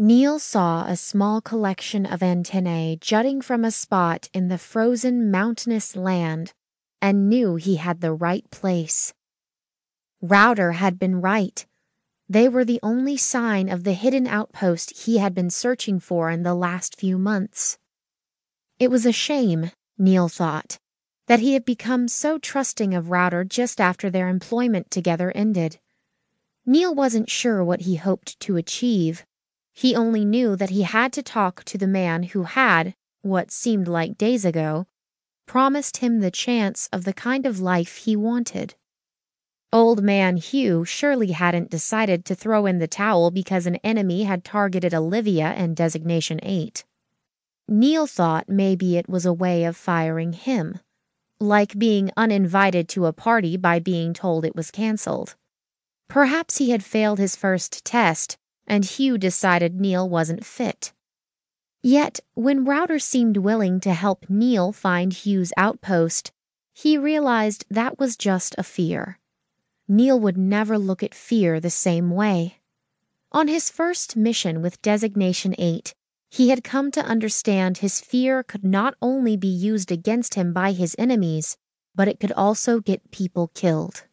Neal saw a small collection of antennae jutting from a spot in the frozen mountainous land and knew he had the right place. Router had been right. They were the only sign of the hidden outpost he had been searching for in the last few months. It was a shame, Neal thought, that he had become so trusting of Router just after their employment together ended. Neal wasn't sure what he hoped to achieve. He only knew that he had to talk to the man who had, what seemed like days ago, promised him the chance of the kind of life he wanted. Old man Hugh surely hadn't decided to throw in the towel because an enemy had targeted Olivia and Designation 8. Neal thought maybe it was a way of firing him, like being uninvited to a party by being told it was cancelled. Perhaps he had failed his first test and Hugh decided Neal wasn't fit. Yet, when Router seemed willing to help Neal find Hugh's outpost, he realized that was just a fear. Neal would never look at fear the same way. On his first mission with Designation 8, he had come to understand his fear could not only be used against him by his enemies, but it could also get people killed.